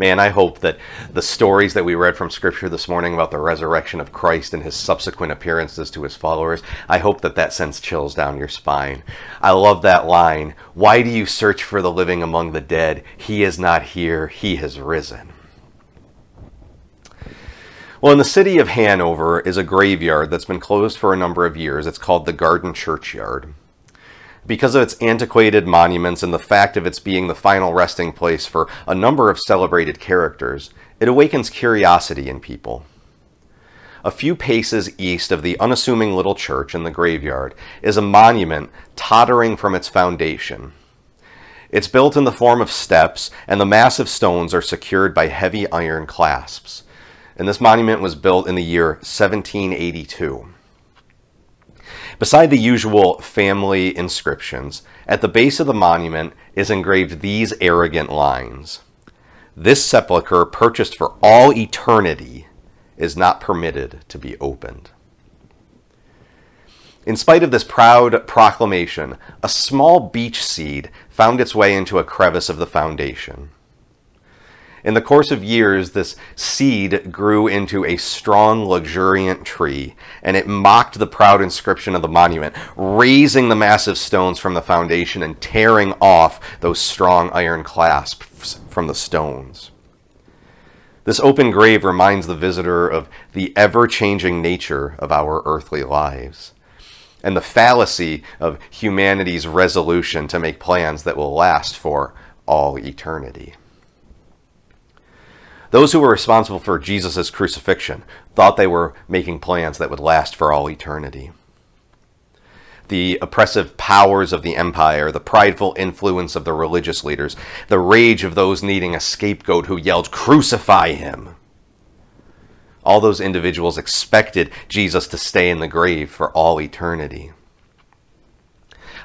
Man, I hope that the stories that we read from Scripture this morning about the resurrection of Christ and his subsequent appearances to his followers, I hope that that sends chills down your spine. I love that line Why do you search for the living among the dead? He is not here, he has risen. Well, in the city of Hanover is a graveyard that's been closed for a number of years. It's called the Garden Churchyard because of its antiquated monuments and the fact of its being the final resting place for a number of celebrated characters, it awakens curiosity in people. A few paces east of the unassuming little church in the graveyard is a monument tottering from its foundation. It's built in the form of steps, and the massive stones are secured by heavy iron clasps. And this monument was built in the year 1782. Beside the usual family inscriptions, at the base of the monument is engraved these arrogant lines This sepulchre, purchased for all eternity, is not permitted to be opened. In spite of this proud proclamation, a small beech seed found its way into a crevice of the foundation. In the course of years, this seed grew into a strong, luxuriant tree, and it mocked the proud inscription of the monument, raising the massive stones from the foundation and tearing off those strong iron clasps from the stones. This open grave reminds the visitor of the ever changing nature of our earthly lives and the fallacy of humanity's resolution to make plans that will last for all eternity. Those who were responsible for Jesus' crucifixion thought they were making plans that would last for all eternity. The oppressive powers of the empire, the prideful influence of the religious leaders, the rage of those needing a scapegoat who yelled, Crucify him! All those individuals expected Jesus to stay in the grave for all eternity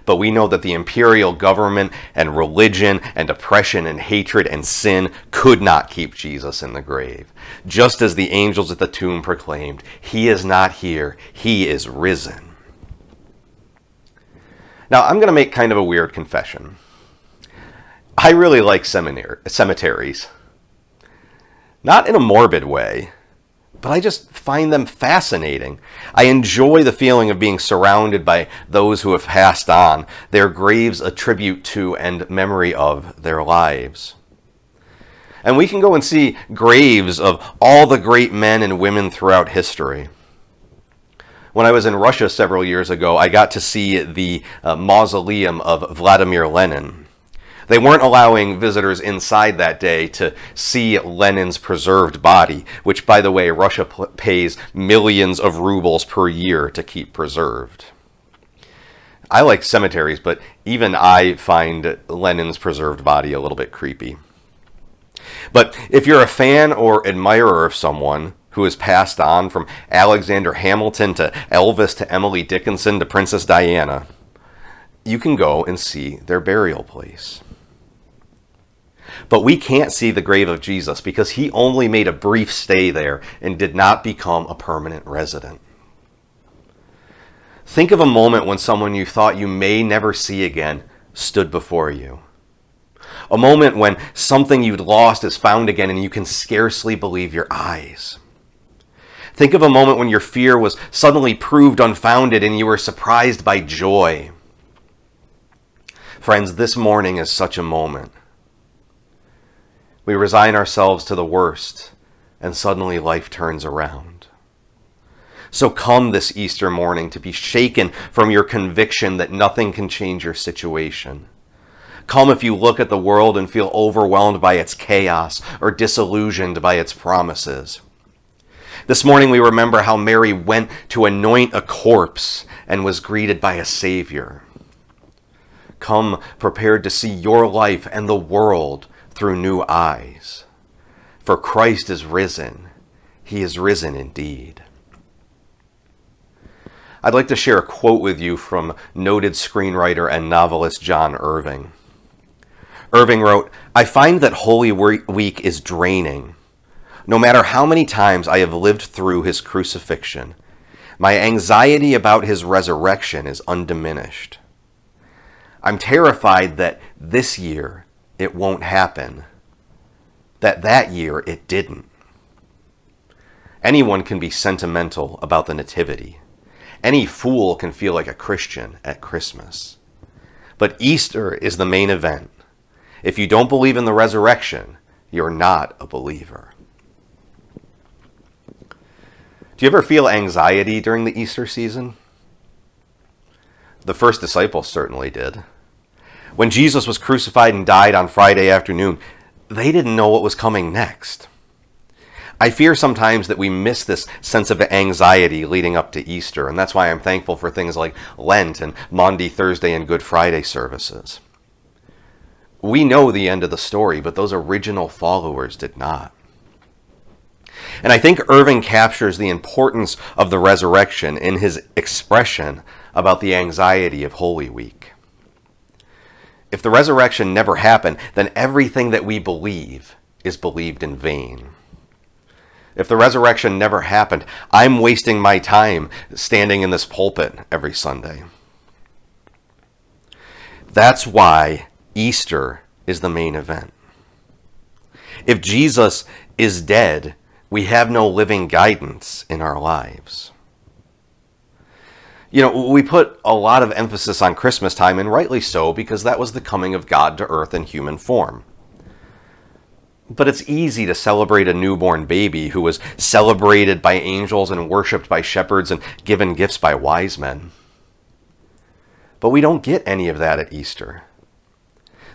but we know that the imperial government and religion and oppression and hatred and sin could not keep Jesus in the grave. Just as the angels at the tomb proclaimed, He is not here, He is risen. Now, I'm going to make kind of a weird confession. I really like cemeteries. Not in a morbid way, but I just find them fascinating. I enjoy the feeling of being surrounded by those who have passed on, their graves a tribute to and memory of their lives. And we can go and see graves of all the great men and women throughout history. When I was in Russia several years ago, I got to see the uh, mausoleum of Vladimir Lenin. They weren't allowing visitors inside that day to see Lenin's preserved body, which, by the way, Russia pays millions of rubles per year to keep preserved. I like cemeteries, but even I find Lenin's preserved body a little bit creepy. But if you're a fan or admirer of someone who has passed on from Alexander Hamilton to Elvis to Emily Dickinson to Princess Diana, you can go and see their burial place. But we can't see the grave of Jesus because he only made a brief stay there and did not become a permanent resident. Think of a moment when someone you thought you may never see again stood before you. A moment when something you'd lost is found again and you can scarcely believe your eyes. Think of a moment when your fear was suddenly proved unfounded and you were surprised by joy. Friends, this morning is such a moment. We resign ourselves to the worst, and suddenly life turns around. So come this Easter morning to be shaken from your conviction that nothing can change your situation. Come if you look at the world and feel overwhelmed by its chaos or disillusioned by its promises. This morning we remember how Mary went to anoint a corpse and was greeted by a Savior. Come prepared to see your life and the world through new eyes. For Christ is risen. He is risen indeed. I'd like to share a quote with you from noted screenwriter and novelist John Irving. Irving wrote, I find that Holy Week is draining. No matter how many times I have lived through his crucifixion, my anxiety about his resurrection is undiminished. I'm terrified that this year it won't happen. that that year it didn't. Anyone can be sentimental about the Nativity. Any fool can feel like a Christian at Christmas. But Easter is the main event. If you don't believe in the resurrection, you're not a believer. Do you ever feel anxiety during the Easter season? The first disciples certainly did. When Jesus was crucified and died on Friday afternoon, they didn't know what was coming next. I fear sometimes that we miss this sense of anxiety leading up to Easter, and that's why I'm thankful for things like Lent and Maundy Thursday and Good Friday services. We know the end of the story, but those original followers did not. And I think Irving captures the importance of the resurrection in his expression about the anxiety of Holy Week. If the resurrection never happened, then everything that we believe is believed in vain. If the resurrection never happened, I'm wasting my time standing in this pulpit every Sunday. That's why Easter is the main event. If Jesus is dead, we have no living guidance in our lives. You know, we put a lot of emphasis on Christmas time, and rightly so, because that was the coming of God to earth in human form. But it's easy to celebrate a newborn baby who was celebrated by angels and worshiped by shepherds and given gifts by wise men. But we don't get any of that at Easter.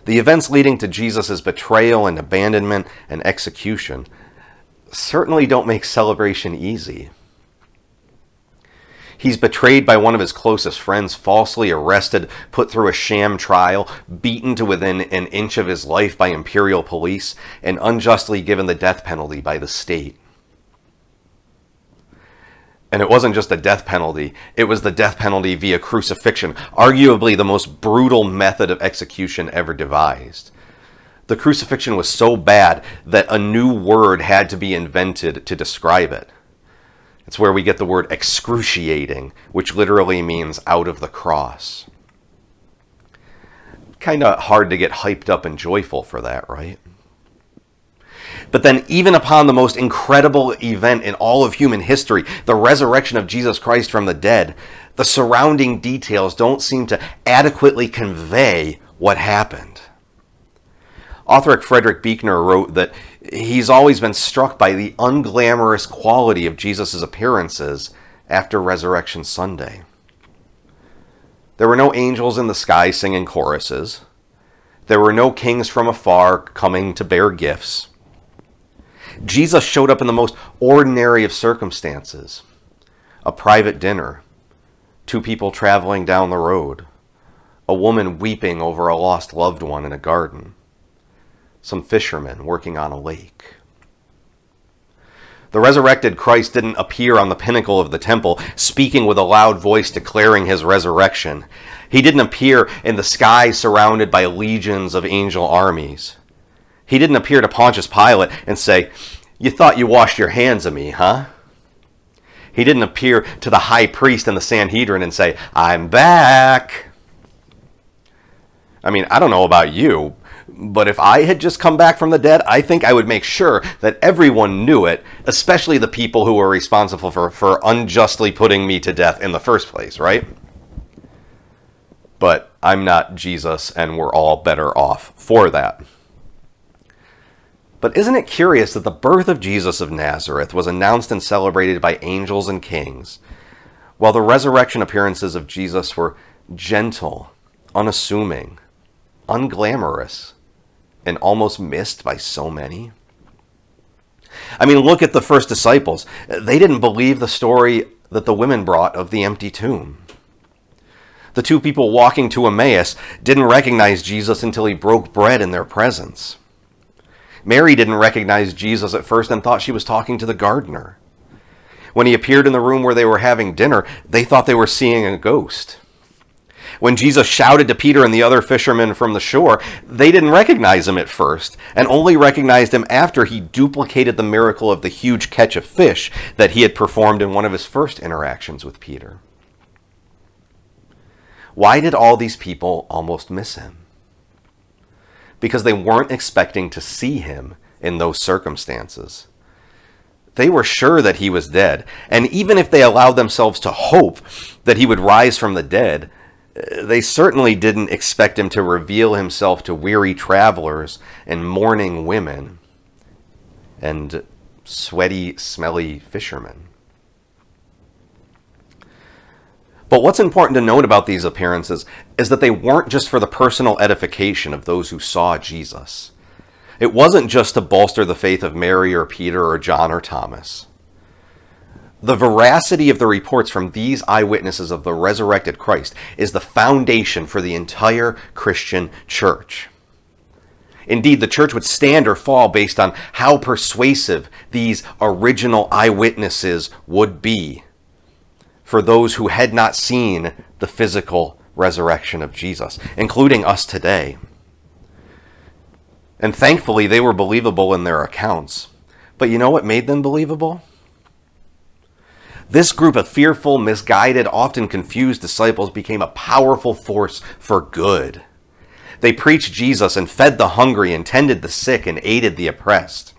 The events leading to Jesus' betrayal and abandonment and execution certainly don't make celebration easy. He's betrayed by one of his closest friends, falsely arrested, put through a sham trial, beaten to within an inch of his life by imperial police, and unjustly given the death penalty by the state. And it wasn't just a death penalty, it was the death penalty via crucifixion, arguably the most brutal method of execution ever devised the crucifixion was so bad that a new word had to be invented to describe it. It's where we get the word excruciating, which literally means out of the cross. Kind of hard to get hyped up and joyful for that, right? But then, even upon the most incredible event in all of human history, the resurrection of Jesus Christ from the dead, the surrounding details don't seem to adequately convey what happened. Author Frederick Buechner wrote that he's always been struck by the unglamorous quality of Jesus' appearances after Resurrection Sunday. There were no angels in the sky singing choruses. There were no kings from afar coming to bear gifts. Jesus showed up in the most ordinary of circumstances a private dinner, two people traveling down the road, a woman weeping over a lost loved one in a garden some fishermen working on a lake. The resurrected Christ didn't appear on the pinnacle of the temple, speaking with a loud voice declaring his resurrection. He didn't appear in the sky surrounded by legions of angel armies. He didn't appear to Pontius Pilate and say, You thought you washed your hands of me, huh? He didn't appear to the high priest and the Sanhedrin and say, I'm back. I mean, I don't know about you, but if I had just come back from the dead, I think I would make sure that everyone knew it, especially the people who were responsible for, for unjustly putting me to death in the first place, right? But I'm not Jesus, and we're all better off for that. But isn't it curious that the birth of Jesus of Nazareth was announced and celebrated by angels and kings, while the resurrection appearances of Jesus were gentle, unassuming, unglamorous, and almost missed by so many? I mean, look at the first disciples. They didn't believe the story that the women brought of the empty tomb. The two people walking to Emmaus didn't recognize Jesus until he broke bread in their presence. Mary didn't recognize Jesus at first and thought she was talking to the gardener. When he appeared in the room where they were having dinner, they thought they were seeing a ghost. When Jesus shouted to Peter and the other fishermen from the shore, they didn't recognize him at first, and only recognized him after he duplicated the miracle of the huge catch of fish that he had performed in one of his first interactions with Peter. Why did all these people almost miss him? Because they weren't expecting to see him in those circumstances. They were sure that he was dead, and even if they allowed themselves to hope that he would rise from the dead, they certainly didn't expect him to reveal himself to weary travelers and mourning women and sweaty, smelly fishermen. But what's important to note about these appearances is that they weren't just for the personal edification of those who saw Jesus. It wasn't just to bolster the faith of Mary or Peter or John or Thomas. The veracity of the reports from these eyewitnesses of the resurrected Christ is the foundation for the entire Christian church. Indeed, the church would stand or fall based on how persuasive these original eyewitnesses would be for those who had not seen the physical resurrection of Jesus, including us today. And thankfully, they were believable in their accounts. But you know what made them believable? This group of fearful, misguided, often confused disciples became a powerful force for good. They preached Jesus and fed the hungry and tended the sick and aided the oppressed.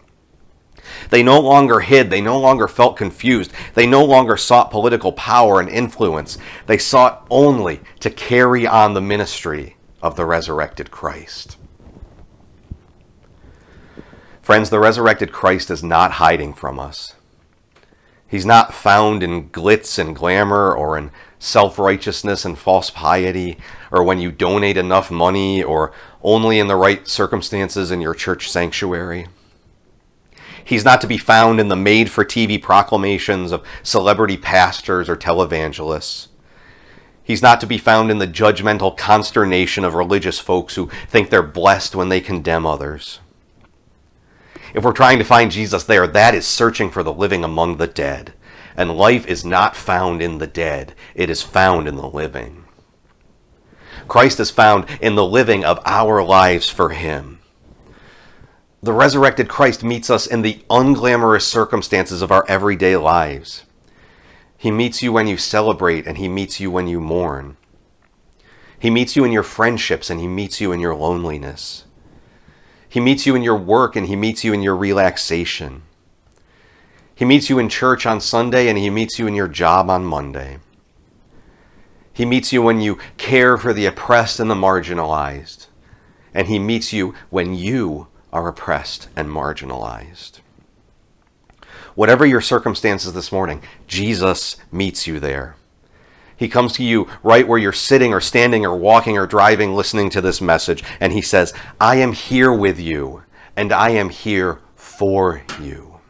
They no longer hid. They no longer felt confused. They no longer sought political power and influence. They sought only to carry on the ministry of the resurrected Christ. Friends, the resurrected Christ is not hiding from us. He's not found in glitz and glamour or in self righteousness and false piety or when you donate enough money or only in the right circumstances in your church sanctuary. He's not to be found in the made for TV proclamations of celebrity pastors or televangelists. He's not to be found in the judgmental consternation of religious folks who think they're blessed when they condemn others. If we're trying to find Jesus there, that is searching for the living among the dead. And life is not found in the dead, it is found in the living. Christ is found in the living of our lives for Him. The resurrected Christ meets us in the unglamorous circumstances of our everyday lives. He meets you when you celebrate, and He meets you when you mourn. He meets you in your friendships, and He meets you in your loneliness. He meets you in your work and he meets you in your relaxation. He meets you in church on Sunday and he meets you in your job on Monday. He meets you when you care for the oppressed and the marginalized. And he meets you when you are oppressed and marginalized. Whatever your circumstances this morning, Jesus meets you there. He comes to you right where you're sitting or standing or walking or driving, listening to this message, and He says, I am here with you, and I am here for you.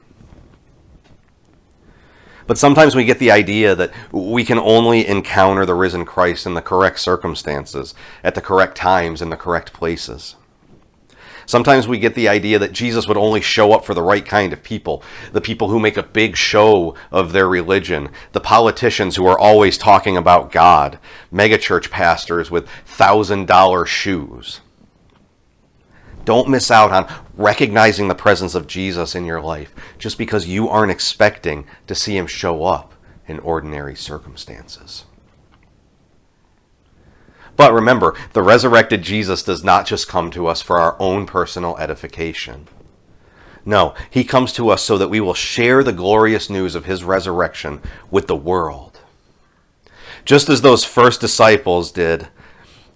But sometimes we get the idea that we can only encounter the risen Christ in the correct circumstances, at the correct times, in the correct places. Sometimes we get the idea that Jesus would only show up for the right kind of people, the people who make a big show of their religion, the politicians who are always talking about God, megachurch pastors with thousand dollar shoes. Don't miss out on recognizing the presence of Jesus in your life just because you aren't expecting to see him show up in ordinary circumstances. But remember, the resurrected Jesus does not just come to us for our own personal edification. No, he comes to us so that we will share the glorious news of his resurrection with the world. Just as those first disciples did,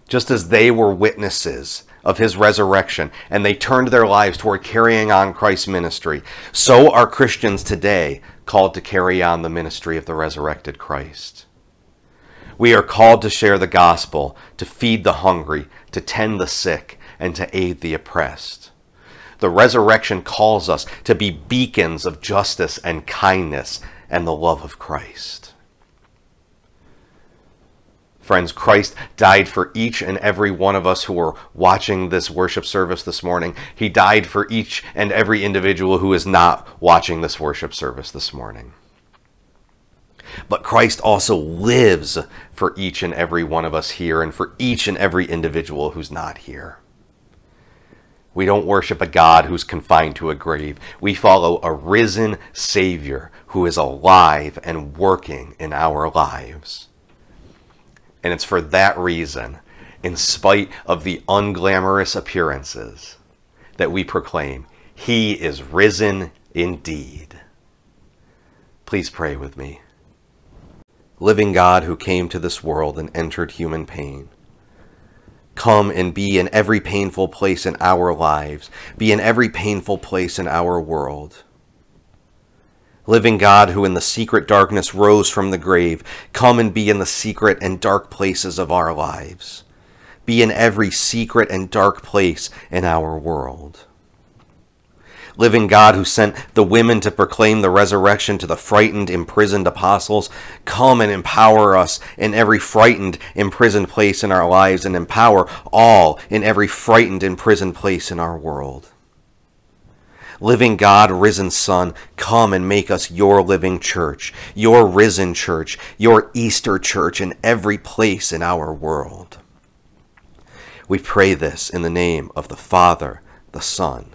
just as they were witnesses of his resurrection and they turned their lives toward carrying on Christ's ministry, so are Christians today called to carry on the ministry of the resurrected Christ. We are called to share the gospel, to feed the hungry, to tend the sick, and to aid the oppressed. The resurrection calls us to be beacons of justice and kindness and the love of Christ. Friends, Christ died for each and every one of us who are watching this worship service this morning. He died for each and every individual who is not watching this worship service this morning. But Christ also lives for each and every one of us here and for each and every individual who's not here. We don't worship a God who's confined to a grave. We follow a risen Savior who is alive and working in our lives. And it's for that reason, in spite of the unglamorous appearances, that we proclaim, He is risen indeed. Please pray with me. Living God who came to this world and entered human pain, come and be in every painful place in our lives, be in every painful place in our world. Living God, who in the secret darkness rose from the grave, come and be in the secret and dark places of our lives. Be in every secret and dark place in our world. Living God, who sent the women to proclaim the resurrection to the frightened, imprisoned apostles, come and empower us in every frightened, imprisoned place in our lives and empower all in every frightened, imprisoned place in our world. Living God, risen Son, come and make us your living church, your risen church, your Easter church in every place in our world. We pray this in the name of the Father, the Son,